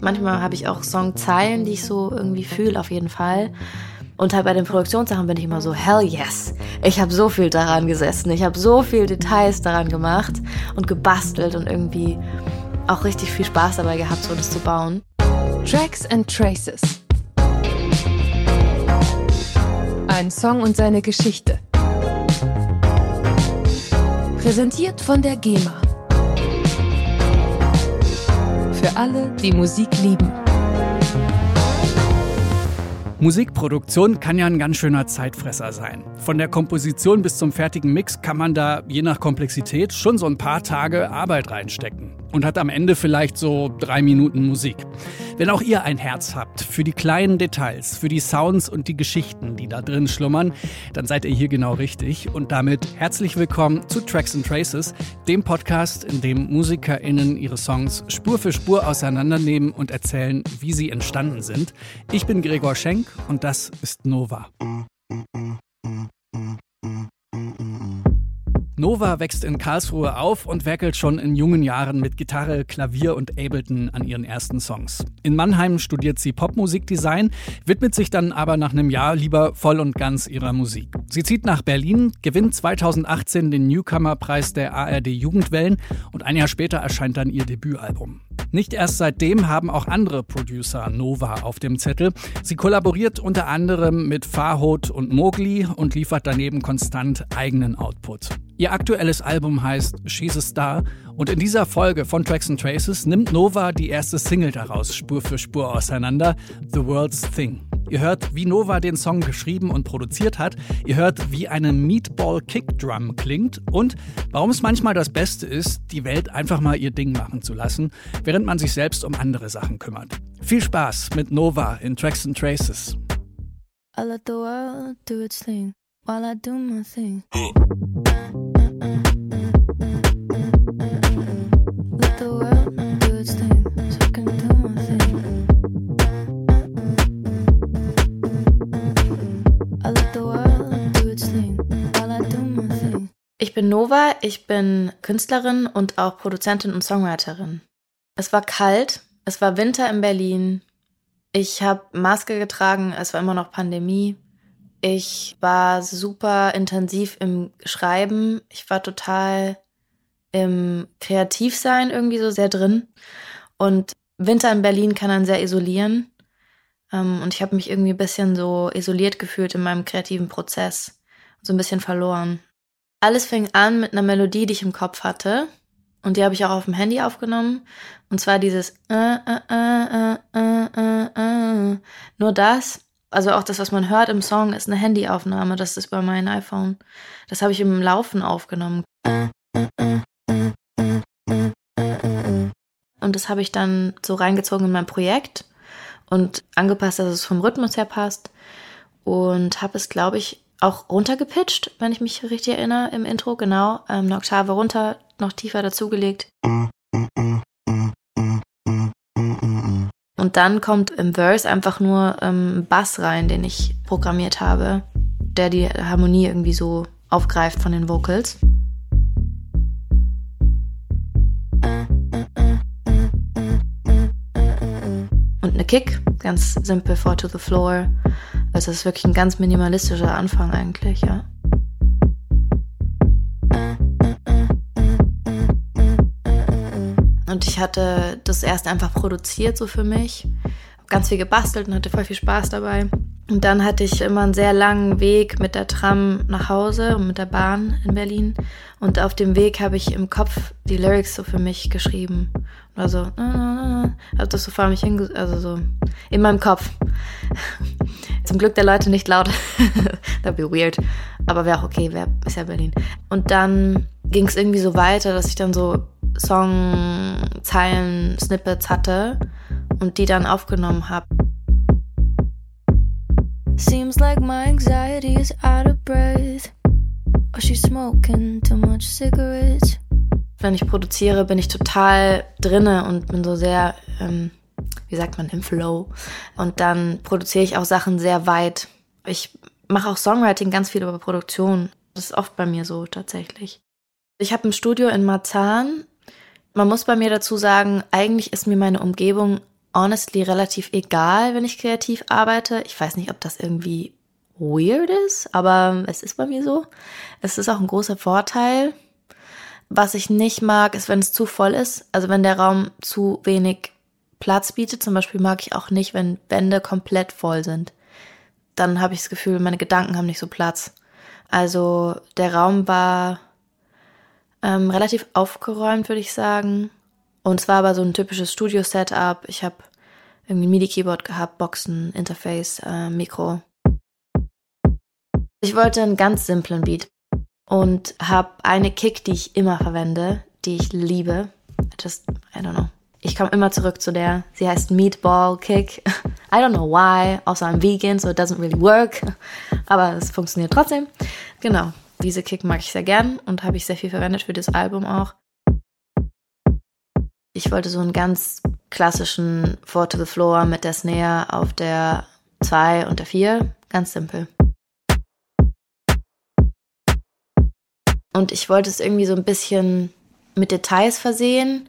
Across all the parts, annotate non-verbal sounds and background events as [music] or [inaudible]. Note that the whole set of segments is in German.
Manchmal habe ich auch Songzeilen, die ich so irgendwie fühle, auf jeden Fall. Und halt bei den Produktionssachen bin ich immer so, hell yes. Ich habe so viel daran gesessen. Ich habe so viel Details daran gemacht und gebastelt und irgendwie auch richtig viel Spaß dabei gehabt, so das zu bauen. Tracks and Traces. Ein Song und seine Geschichte. Präsentiert von der GEMA. Für alle, die Musik lieben. Musikproduktion kann ja ein ganz schöner Zeitfresser sein. Von der Komposition bis zum fertigen Mix kann man da je nach Komplexität schon so ein paar Tage Arbeit reinstecken und hat am Ende vielleicht so drei Minuten Musik. Wenn auch ihr ein Herz habt für die kleinen Details, für die Sounds und die Geschichten, die da drin schlummern, dann seid ihr hier genau richtig. Und damit herzlich willkommen zu Tracks and Traces, dem Podcast, in dem MusikerInnen ihre Songs Spur für Spur auseinandernehmen und erzählen, wie sie entstanden sind. Ich bin Gregor Schenk und das ist Nova. Nova wächst in Karlsruhe auf und werkelt schon in jungen Jahren mit Gitarre, Klavier und Ableton an ihren ersten Songs. In Mannheim studiert sie Popmusikdesign, widmet sich dann aber nach einem Jahr lieber voll und ganz ihrer Musik. Sie zieht nach Berlin, gewinnt 2018 den Newcomer-Preis der ARD Jugendwellen und ein Jahr später erscheint dann ihr Debütalbum. Nicht erst seitdem haben auch andere Producer Nova auf dem Zettel. Sie kollaboriert unter anderem mit Farhot und Mowgli und liefert daneben konstant eigenen Output. Ihr aktuelles Album heißt She's a Star und in dieser Folge von Tracks and Traces nimmt Nova die erste Single daraus Spur für Spur auseinander, The World's Thing. Ihr hört, wie Nova den Song geschrieben und produziert hat. Ihr hört, wie eine Meatball Kickdrum klingt und warum es manchmal das Beste ist, die Welt einfach mal ihr Ding machen zu lassen, während man sich selbst um andere Sachen kümmert. Viel Spaß mit Nova in Tracks and Traces. I let the world do its thing while I do my thing. Nova, ich bin Künstlerin und auch Produzentin und Songwriterin. Es war kalt, es war Winter in Berlin. Ich habe Maske getragen, es war immer noch Pandemie. Ich war super intensiv im Schreiben. Ich war total im Kreativsein irgendwie so sehr drin. Und Winter in Berlin kann dann sehr isolieren. Ähm, und ich habe mich irgendwie ein bisschen so isoliert gefühlt in meinem kreativen Prozess. So ein bisschen verloren. Alles fing an mit einer Melodie, die ich im Kopf hatte. Und die habe ich auch auf dem Handy aufgenommen. Und zwar dieses äh, äh, äh. Nur das, also auch das, was man hört im Song, ist eine Handyaufnahme. Das ist bei meinem iPhone. Das habe ich im Laufen aufgenommen. Und das habe ich dann so reingezogen in mein Projekt und angepasst, dass es vom Rhythmus her passt. Und habe es, glaube ich, auch runtergepitcht, wenn ich mich richtig erinnere, im Intro, genau. Ähm, eine Oktave runter, noch tiefer dazugelegt. Und dann kommt im Verse einfach nur ähm, Bass rein, den ich programmiert habe, der die Harmonie irgendwie so aufgreift von den Vocals. Und eine Kick, ganz simpel, Four to the Floor. Also es ist wirklich ein ganz minimalistischer Anfang eigentlich, ja. Und ich hatte das erst einfach produziert so für mich, hab ganz viel gebastelt und hatte voll viel Spaß dabei. Und dann hatte ich immer einen sehr langen Weg mit der Tram nach Hause und mit der Bahn in Berlin. Und auf dem Weg habe ich im Kopf die Lyrics so für mich geschrieben. Also, habe das so vor mich hinge also so in meinem Kopf. [laughs] Zum Glück der Leute nicht laut. [laughs] That'd be weird. Aber wäre auch okay, wär, ist ja Berlin. Und dann ging es irgendwie so weiter, dass ich dann so Songzeilen, Snippets hatte und die dann aufgenommen habe. Seems like my anxiety is out of breath. Or she's smoking too much cigarettes. Wenn ich produziere, bin ich total drinne und bin so sehr, ähm, wie sagt man, im Flow. Und dann produziere ich auch Sachen sehr weit. Ich mache auch Songwriting ganz viel über Produktion. Das ist oft bei mir so tatsächlich. Ich habe ein Studio in Marzahn Man muss bei mir dazu sagen, eigentlich ist mir meine Umgebung honestly relativ egal, wenn ich kreativ arbeite. Ich weiß nicht, ob das irgendwie weird ist, aber es ist bei mir so. Es ist auch ein großer Vorteil. Was ich nicht mag, ist, wenn es zu voll ist. Also wenn der Raum zu wenig Platz bietet. Zum Beispiel mag ich auch nicht, wenn Wände komplett voll sind. Dann habe ich das Gefühl, meine Gedanken haben nicht so Platz. Also der Raum war ähm, relativ aufgeräumt, würde ich sagen. Und zwar aber so ein typisches Studio-Setup. Ich habe irgendwie ein MIDI-Keyboard gehabt, Boxen, Interface, äh, Mikro. Ich wollte einen ganz simplen Beat und habe eine Kick, die ich immer verwende, die ich liebe. Just, I don't know. Ich komme immer zurück zu der. Sie heißt Meatball Kick. [laughs] I don't know why. Außer I'm vegan, so it doesn't really work. [laughs] Aber es funktioniert trotzdem. Genau. Diese Kick mag ich sehr gern und habe ich sehr viel verwendet für das Album auch. Ich wollte so einen ganz klassischen Four to the Floor mit der Snare auf der 2 und der 4. Ganz simpel. Und ich wollte es irgendwie so ein bisschen mit Details versehen.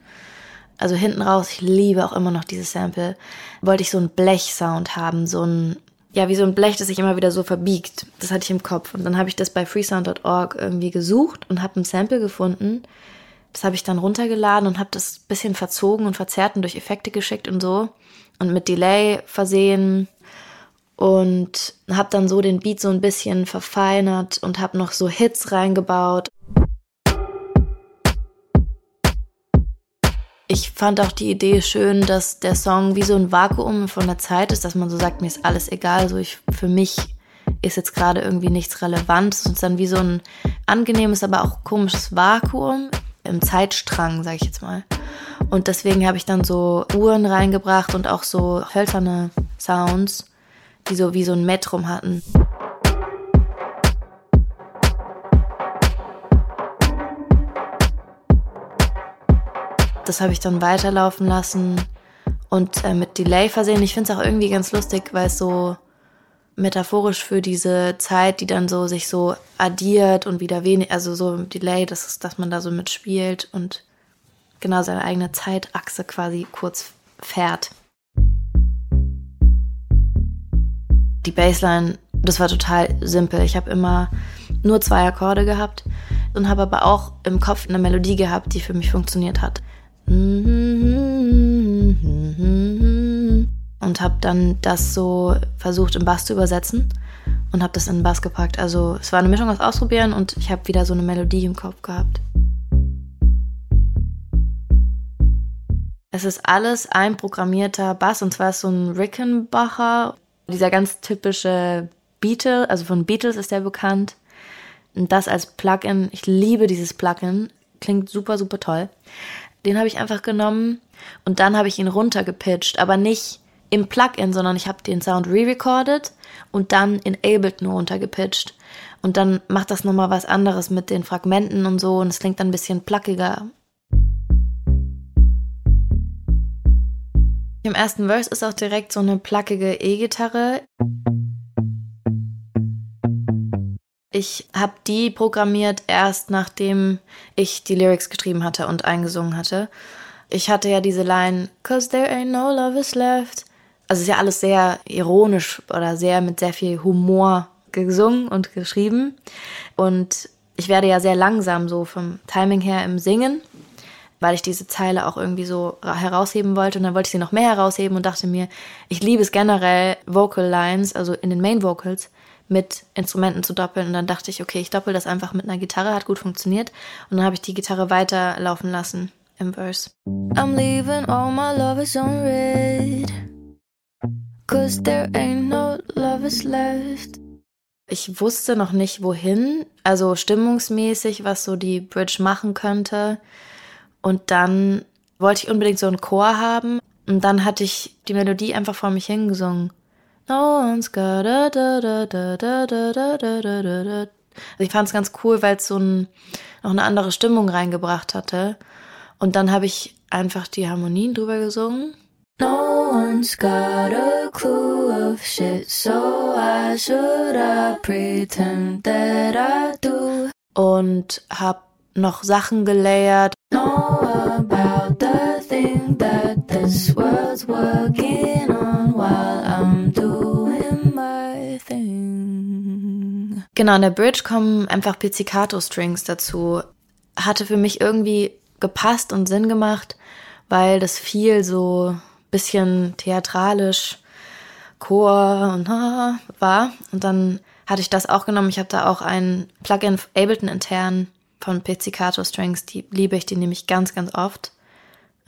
Also hinten raus, ich liebe auch immer noch dieses Sample, wollte ich so einen Blech-Sound haben, so ein, ja, wie so ein Blech, das sich immer wieder so verbiegt. Das hatte ich im Kopf. Und dann habe ich das bei freesound.org irgendwie gesucht und habe ein Sample gefunden. Das habe ich dann runtergeladen und habe das bisschen verzogen und verzerrt und durch Effekte geschickt und so. Und mit Delay versehen und habe dann so den Beat so ein bisschen verfeinert und habe noch so Hits reingebaut. Ich fand auch die Idee schön, dass der Song wie so ein Vakuum von der Zeit ist, dass man so sagt, mir ist alles egal, so ich für mich ist jetzt gerade irgendwie nichts relevant, dann wie so ein angenehmes, aber auch komisches Vakuum im Zeitstrang, sag ich jetzt mal. Und deswegen habe ich dann so Uhren reingebracht und auch so hölzerne Sounds, die so wie so ein Metrum hatten. Das habe ich dann weiterlaufen lassen und äh, mit Delay versehen. Ich finde es auch irgendwie ganz lustig, weil es so metaphorisch für diese Zeit, die dann so sich so addiert und wieder wenig, also so Delay, das ist, dass man da so mitspielt und genau seine eigene Zeitachse quasi kurz fährt. Die Bassline, das war total simpel. Ich habe immer nur zwei Akkorde gehabt und habe aber auch im Kopf eine Melodie gehabt, die für mich funktioniert hat. Und habe dann das so versucht im Bass zu übersetzen und habe das in den Bass gepackt. Also es war eine Mischung aus Ausprobieren und ich habe wieder so eine Melodie im Kopf gehabt. Es ist alles ein programmierter Bass und zwar ist so ein Rickenbacher, dieser ganz typische Beatle, also von Beatles ist der bekannt. Und das als Plugin, ich liebe dieses Plugin, klingt super, super toll. Den habe ich einfach genommen und dann habe ich ihn runtergepitcht, aber nicht im Plugin, sondern ich habe den Sound re-recorded und dann in Ableton runtergepitcht. Und dann macht das nochmal was anderes mit den Fragmenten und so und es klingt dann ein bisschen plackiger. Im ersten Verse ist auch direkt so eine plackige E-Gitarre. Ich habe die programmiert erst nachdem ich die Lyrics geschrieben hatte und eingesungen hatte. Ich hatte ja diese Line, Cause there ain't no love is left. Also ist ja alles sehr ironisch oder sehr mit sehr viel Humor gesungen und geschrieben. Und ich werde ja sehr langsam so vom Timing her im Singen, weil ich diese Zeile auch irgendwie so herausheben wollte. Und dann wollte ich sie noch mehr herausheben und dachte mir, ich liebe es generell, Vocal Lines, also in den Main Vocals, mit Instrumenten zu doppeln. Und dann dachte ich, okay, ich doppel das einfach mit einer Gitarre, hat gut funktioniert. Und dann habe ich die Gitarre weiterlaufen lassen im Verse. I'm leaving all my lovers on red. Cause there ain't no lovers left. Ich wusste noch nicht wohin, also stimmungsmäßig, was so die Bridge machen könnte. Und dann wollte ich unbedingt so einen Chor haben. Und dann hatte ich die Melodie einfach vor mich hingesungen. No one's got da da da da da da da da da da. Also ich fand es ganz cool, weil es so ein, noch eine andere Stimmung reingebracht hatte. Und dann habe ich einfach die Harmonien drüber gesungen. No one's got a clue of shit, so why should I pretend that I do? Und hab noch Sachen gelayert. Know about this world's working on while I'm doing my thing. Genau, in der Bridge kommen einfach Pizzicato-Strings dazu. Hatte für mich irgendwie gepasst und Sinn gemacht, weil das viel so bisschen theatralisch Chor und war. Und dann hatte ich das auch genommen. Ich habe da auch ein Plugin Ableton intern von Pizzicato Strings. Die liebe ich, die nehme ich ganz, ganz oft.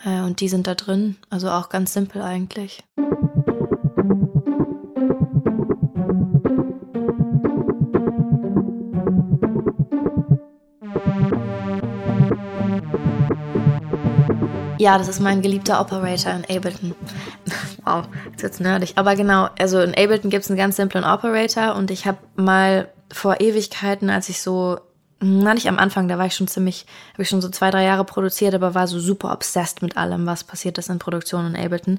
Äh, und die sind da drin. Also auch ganz simpel eigentlich. Ja, das ist mein geliebter Operator in Ableton. [laughs] wow, jetzt wird's nerdig. Aber genau, also in Ableton gibt's einen ganz simplen Operator und ich habe mal vor Ewigkeiten, als ich so, na nicht am Anfang, da war ich schon ziemlich, habe ich schon so zwei, drei Jahre produziert, aber war so super obsessed mit allem, was passiert ist in Produktion in Ableton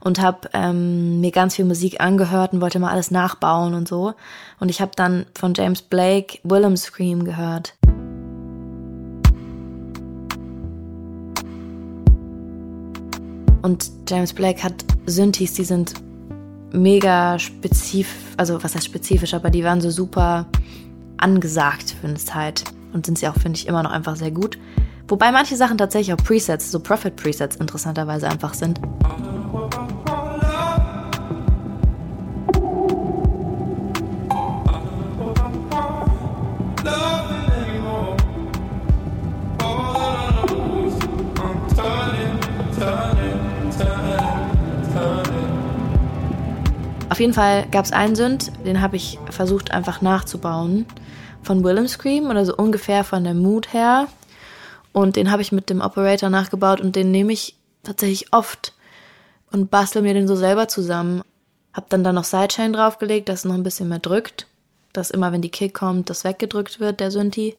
und habe ähm, mir ganz viel Musik angehört und wollte mal alles nachbauen und so. Und ich habe dann von James Blake Willem Scream gehört. Und James Blake hat Synthes, die sind mega spezifisch, also was heißt spezifisch, aber die waren so super angesagt für eine Zeit und sind sie auch, finde ich, immer noch einfach sehr gut. Wobei manche Sachen tatsächlich auch Presets, so Profit-Presets interessanterweise einfach sind. Jeden Fall gab es einen Sünd, den habe ich versucht einfach nachzubauen von Willem Scream oder so ungefähr von der Mood her. Und den habe ich mit dem Operator nachgebaut und den nehme ich tatsächlich oft und bastel mir den so selber zusammen. Hab dann da noch Sidechain draufgelegt, dass es noch ein bisschen mehr drückt. Dass immer, wenn die Kick kommt, das weggedrückt wird, der Synthi.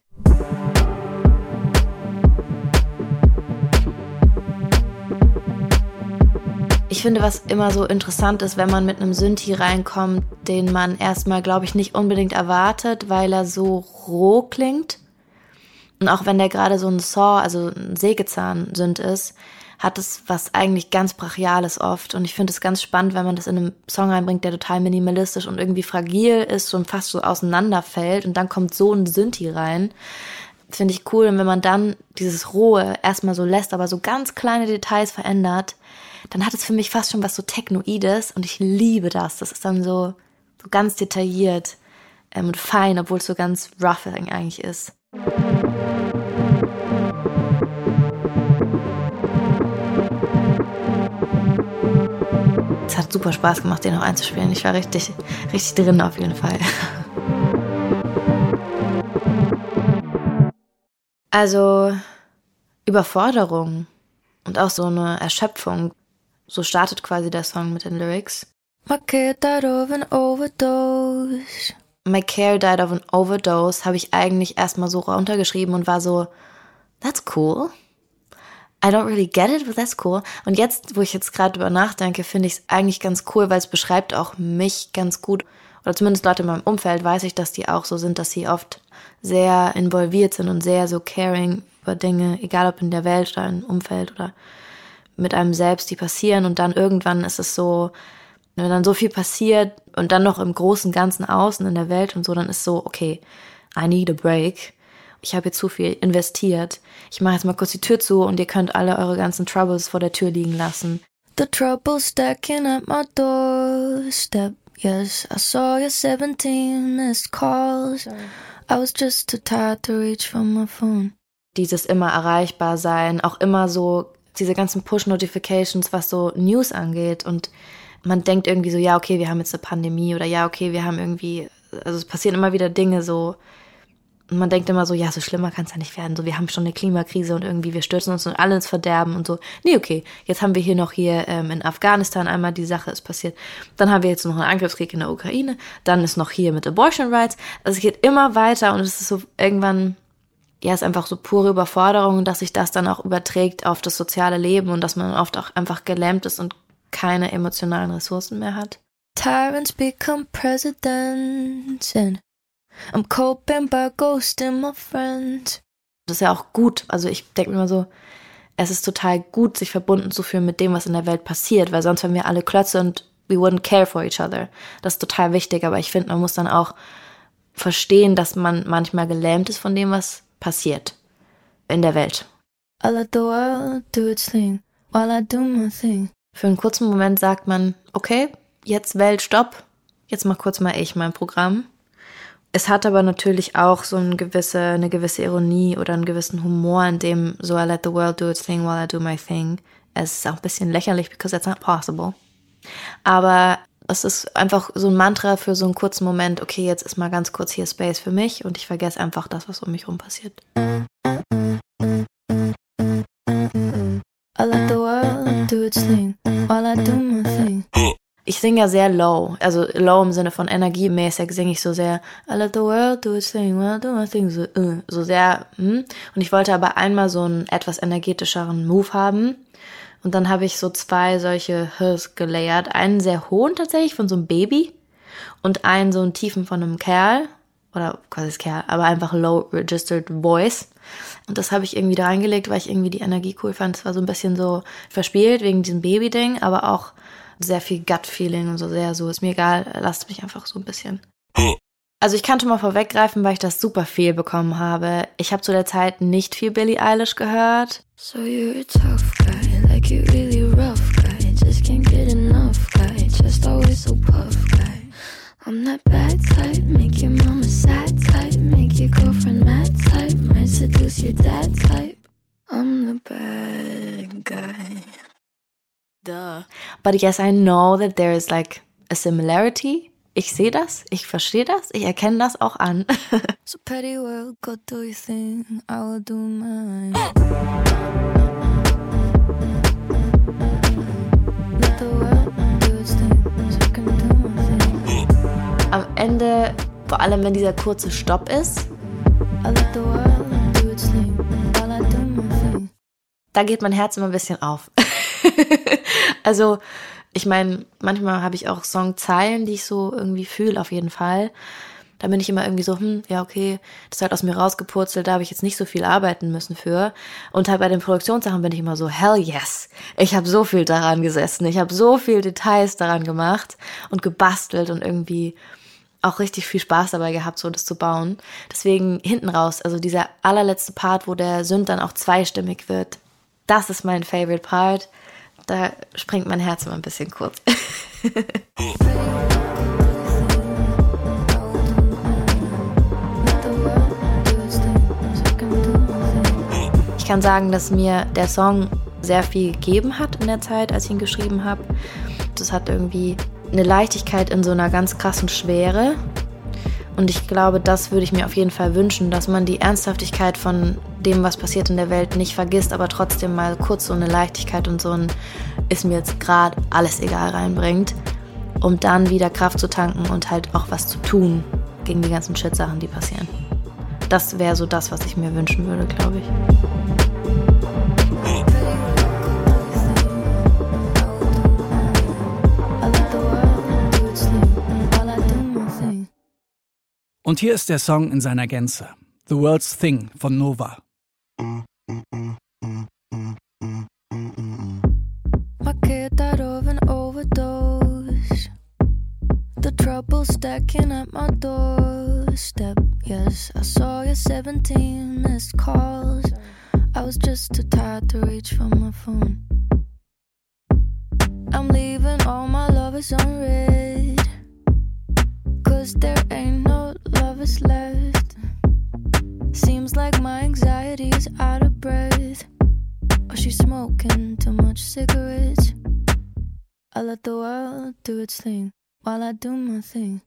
Ich finde, was immer so interessant ist, wenn man mit einem Synthi reinkommt, den man erstmal, glaube ich, nicht unbedingt erwartet, weil er so roh klingt. Und auch wenn der gerade so ein Saw, also ein Sägezahn-Synt ist, hat es was eigentlich ganz Brachiales oft. Und ich finde es ganz spannend, wenn man das in einem Song reinbringt, der total minimalistisch und irgendwie fragil ist und fast so auseinanderfällt. Und dann kommt so ein Synthi rein. Finde ich cool. Und wenn man dann dieses Rohe erstmal so lässt, aber so ganz kleine Details verändert, dann hat es für mich fast schon was so Technoides und ich liebe das. Das ist dann so, so ganz detailliert ähm, und fein, obwohl es so ganz rough eigentlich ist. Es hat super Spaß gemacht, den noch einzuspielen. Ich war richtig, richtig drin auf jeden Fall. [laughs] Also Überforderung und auch so eine Erschöpfung so startet quasi der Song mit den Lyrics. My care died of an overdose. My care died of an overdose habe ich eigentlich erstmal so runtergeschrieben und war so, that's cool. I don't really get it, but that's cool. Und jetzt, wo ich jetzt gerade drüber nachdenke, finde ich es eigentlich ganz cool, weil es beschreibt auch mich ganz gut. Oder zumindest Leute in meinem Umfeld weiß ich, dass die auch so sind, dass sie oft sehr involviert sind und sehr so caring über Dinge, egal ob in der Welt oder im Umfeld oder mit einem selbst, die passieren und dann irgendwann ist es so, wenn dann so viel passiert und dann noch im großen Ganzen außen in der Welt und so, dann ist so, okay, I need a break. Ich habe jetzt zu viel investiert. Ich mache jetzt mal kurz die Tür zu und ihr könnt alle eure ganzen Troubles vor der Tür liegen lassen. The trouble stacking at my doorstep. Yes, I saw your 17 missed calls. I was just too tired to reach for my phone. Dieses immer erreichbar sein, auch immer so diese ganzen Push-Notifications, was so News angeht. Und man denkt irgendwie so, ja, okay, wir haben jetzt eine Pandemie oder ja, okay, wir haben irgendwie, also es passieren immer wieder Dinge so. Und man denkt immer so, ja, so schlimmer kann es ja nicht werden. So, wir haben schon eine Klimakrise und irgendwie wir stürzen uns alle ins Verderben und so. Nee, okay, jetzt haben wir hier noch hier ähm, in Afghanistan einmal die Sache ist passiert. Dann haben wir jetzt noch einen Angriffskrieg in der Ukraine. Dann ist noch hier mit Abortion Rights. Also es geht immer weiter und es ist so irgendwann ja, ist einfach so pure Überforderung, dass sich das dann auch überträgt auf das soziale Leben und dass man oft auch einfach gelähmt ist und keine emotionalen Ressourcen mehr hat. Tyrants become presidents and I'm coping by ghosting my friends. Das ist ja auch gut. Also ich denke mir immer so, es ist total gut, sich verbunden zu fühlen mit dem, was in der Welt passiert, weil sonst wären wir alle Klötze und we wouldn't care for each other. Das ist total wichtig, aber ich finde, man muss dann auch verstehen, dass man manchmal gelähmt ist von dem, was passiert in der Welt. I let the world do its thing while I do my thing. Für einen kurzen Moment sagt man, okay, jetzt Welt, stopp, jetzt mach kurz mal ich mein Programm. Es hat aber natürlich auch so eine gewisse, eine gewisse Ironie oder einen gewissen Humor, in dem so I let the world do its thing while I do my thing. Es ist auch ein bisschen lächerlich, because that's not possible. Aber es ist einfach so ein Mantra für so einen kurzen Moment, okay, jetzt ist mal ganz kurz hier Space für mich und ich vergesse einfach das, was um mich rum passiert. I let the world do its thing while I do my thing. Ich singe ja sehr low, also low im Sinne von energiemäßig singe ich so sehr I let the world do its thing I do my thing, so, uh, so sehr. Hm. Und ich wollte aber einmal so einen etwas energetischeren Move haben und dann habe ich so zwei solche Hs gelayert. Einen sehr hohen tatsächlich von so einem Baby und einen so einen tiefen von einem Kerl. Oder quasi das Kerl, aber einfach low registered voice. Und das habe ich irgendwie da reingelegt, weil ich irgendwie die Energie cool fand. Es war so ein bisschen so verspielt wegen diesem Baby-Ding, aber auch sehr viel Gut-Feeling und so sehr so, ist mir egal, lasst mich einfach so ein bisschen. Also ich kann schon mal vorweggreifen, weil ich das super viel bekommen habe. Ich habe zu der Zeit nicht viel Billie Eilish gehört. So you're a tough guy, like you really rough guy. Just can't get enough guy, just always so puff guy. I'm that bad type, make your mama sad type, make your girlfriend mad type, might seduce your dad type. I'm the bad guy. Duh. But yes, I know that there is like a similarity ich sehe das, ich verstehe das, ich erkenne das auch an. [laughs] so petty world, go do your thing, I will do mine. Am Ende, vor allem wenn dieser kurze Stopp ist, da geht mein Herz immer ein bisschen auf. [laughs] [laughs] also ich meine, manchmal habe ich auch Songzeilen, die ich so irgendwie fühle, auf jeden Fall. Da bin ich immer irgendwie so, hm, ja, okay, das halt aus mir rausgepurzelt, da habe ich jetzt nicht so viel arbeiten müssen für. Und halt bei den Produktionssachen bin ich immer so, hell yes. Ich habe so viel daran gesessen, ich habe so viel Details daran gemacht und gebastelt und irgendwie auch richtig viel Spaß dabei gehabt, so das zu bauen. Deswegen hinten raus, also dieser allerletzte Part, wo der Sünd dann auch zweistimmig wird, das ist mein Favorite Part da springt mein Herz immer ein bisschen kurz. [laughs] ich kann sagen, dass mir der Song sehr viel gegeben hat in der Zeit, als ich ihn geschrieben habe. Das hat irgendwie eine Leichtigkeit in so einer ganz krassen Schwere. Und ich glaube, das würde ich mir auf jeden Fall wünschen, dass man die Ernsthaftigkeit von dem, was passiert in der Welt, nicht vergisst, aber trotzdem mal kurz so eine Leichtigkeit und so ein ist mir jetzt gerade alles egal reinbringt, um dann wieder Kraft zu tanken und halt auch was zu tun gegen die ganzen Shit-Sachen, die passieren. Das wäre so das, was ich mir wünschen würde, glaube ich. Und hier ist der Song in seiner Gänze. The World's Thing von Nova. My kid died of an overdose. The trouble stacking at my doorstep. Yes, I saw your 17 missed calls. I was just too tired to reach for my phone. I'm leaving all my lovers on red. Cause there ain't no lovers left. Seems like my anxiety's out of breath. Or she's smoking too much cigarettes. I let the world do its thing while I do my thing.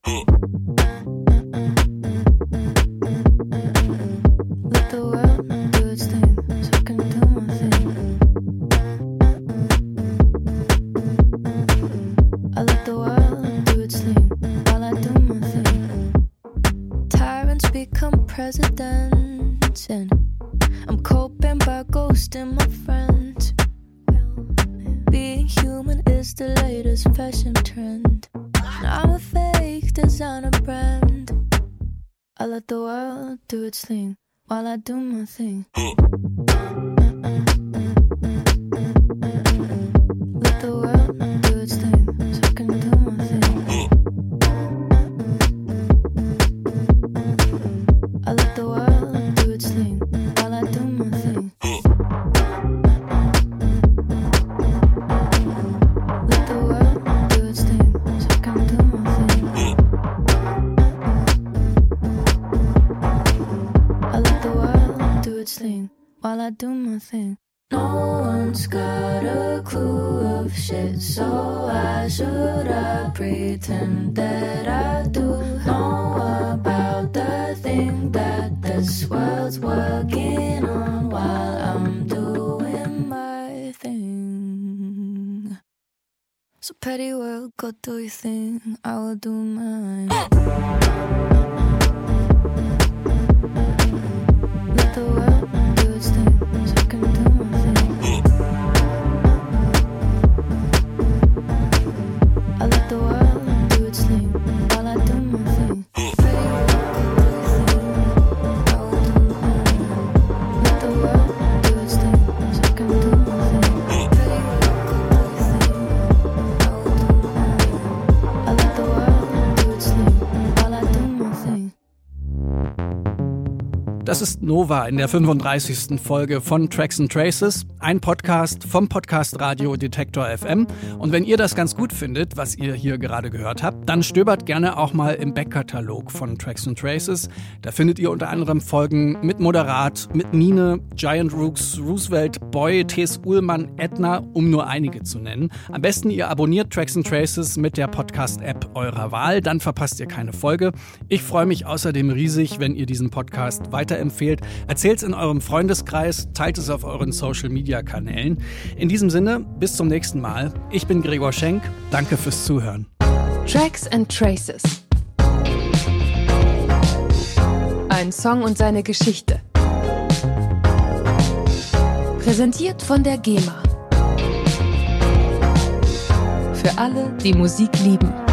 And I'm coping by ghosting my friends. Being human is the latest fashion trend. I'm a fake designer brand. I let the world do its thing while I do my thing. I do my thing. No one's got a clue of shit, so why should I pretend that I do know about the thing that this world's working on while I'm doing my thing? So petty world, go do your thing, I will do mine. Ist Nova in der 35. Folge von Tracks and Traces, ein Podcast vom Podcast Radio Detektor FM. Und wenn ihr das ganz gut findet, was ihr hier gerade gehört habt, dann stöbert gerne auch mal im Backkatalog von Tracks and Traces. Da findet ihr unter anderem Folgen mit Moderat, mit Mine, Giant Rooks, Roosevelt, Boy, T.S. Ullmann, Edna, um nur einige zu nennen. Am besten ihr abonniert Tracks and Traces mit der Podcast-App eurer Wahl, dann verpasst ihr keine Folge. Ich freue mich außerdem riesig, wenn ihr diesen Podcast weiterempfehlt. Erzählt es in eurem Freundeskreis, teilt es auf euren Social-Media-Kanälen. In diesem Sinne, bis zum nächsten Mal. Ich bin Gregor Schenk. Danke fürs Zuhören. Tracks and Traces. Ein Song und seine Geschichte. Präsentiert von der GEMA. Für alle, die Musik lieben.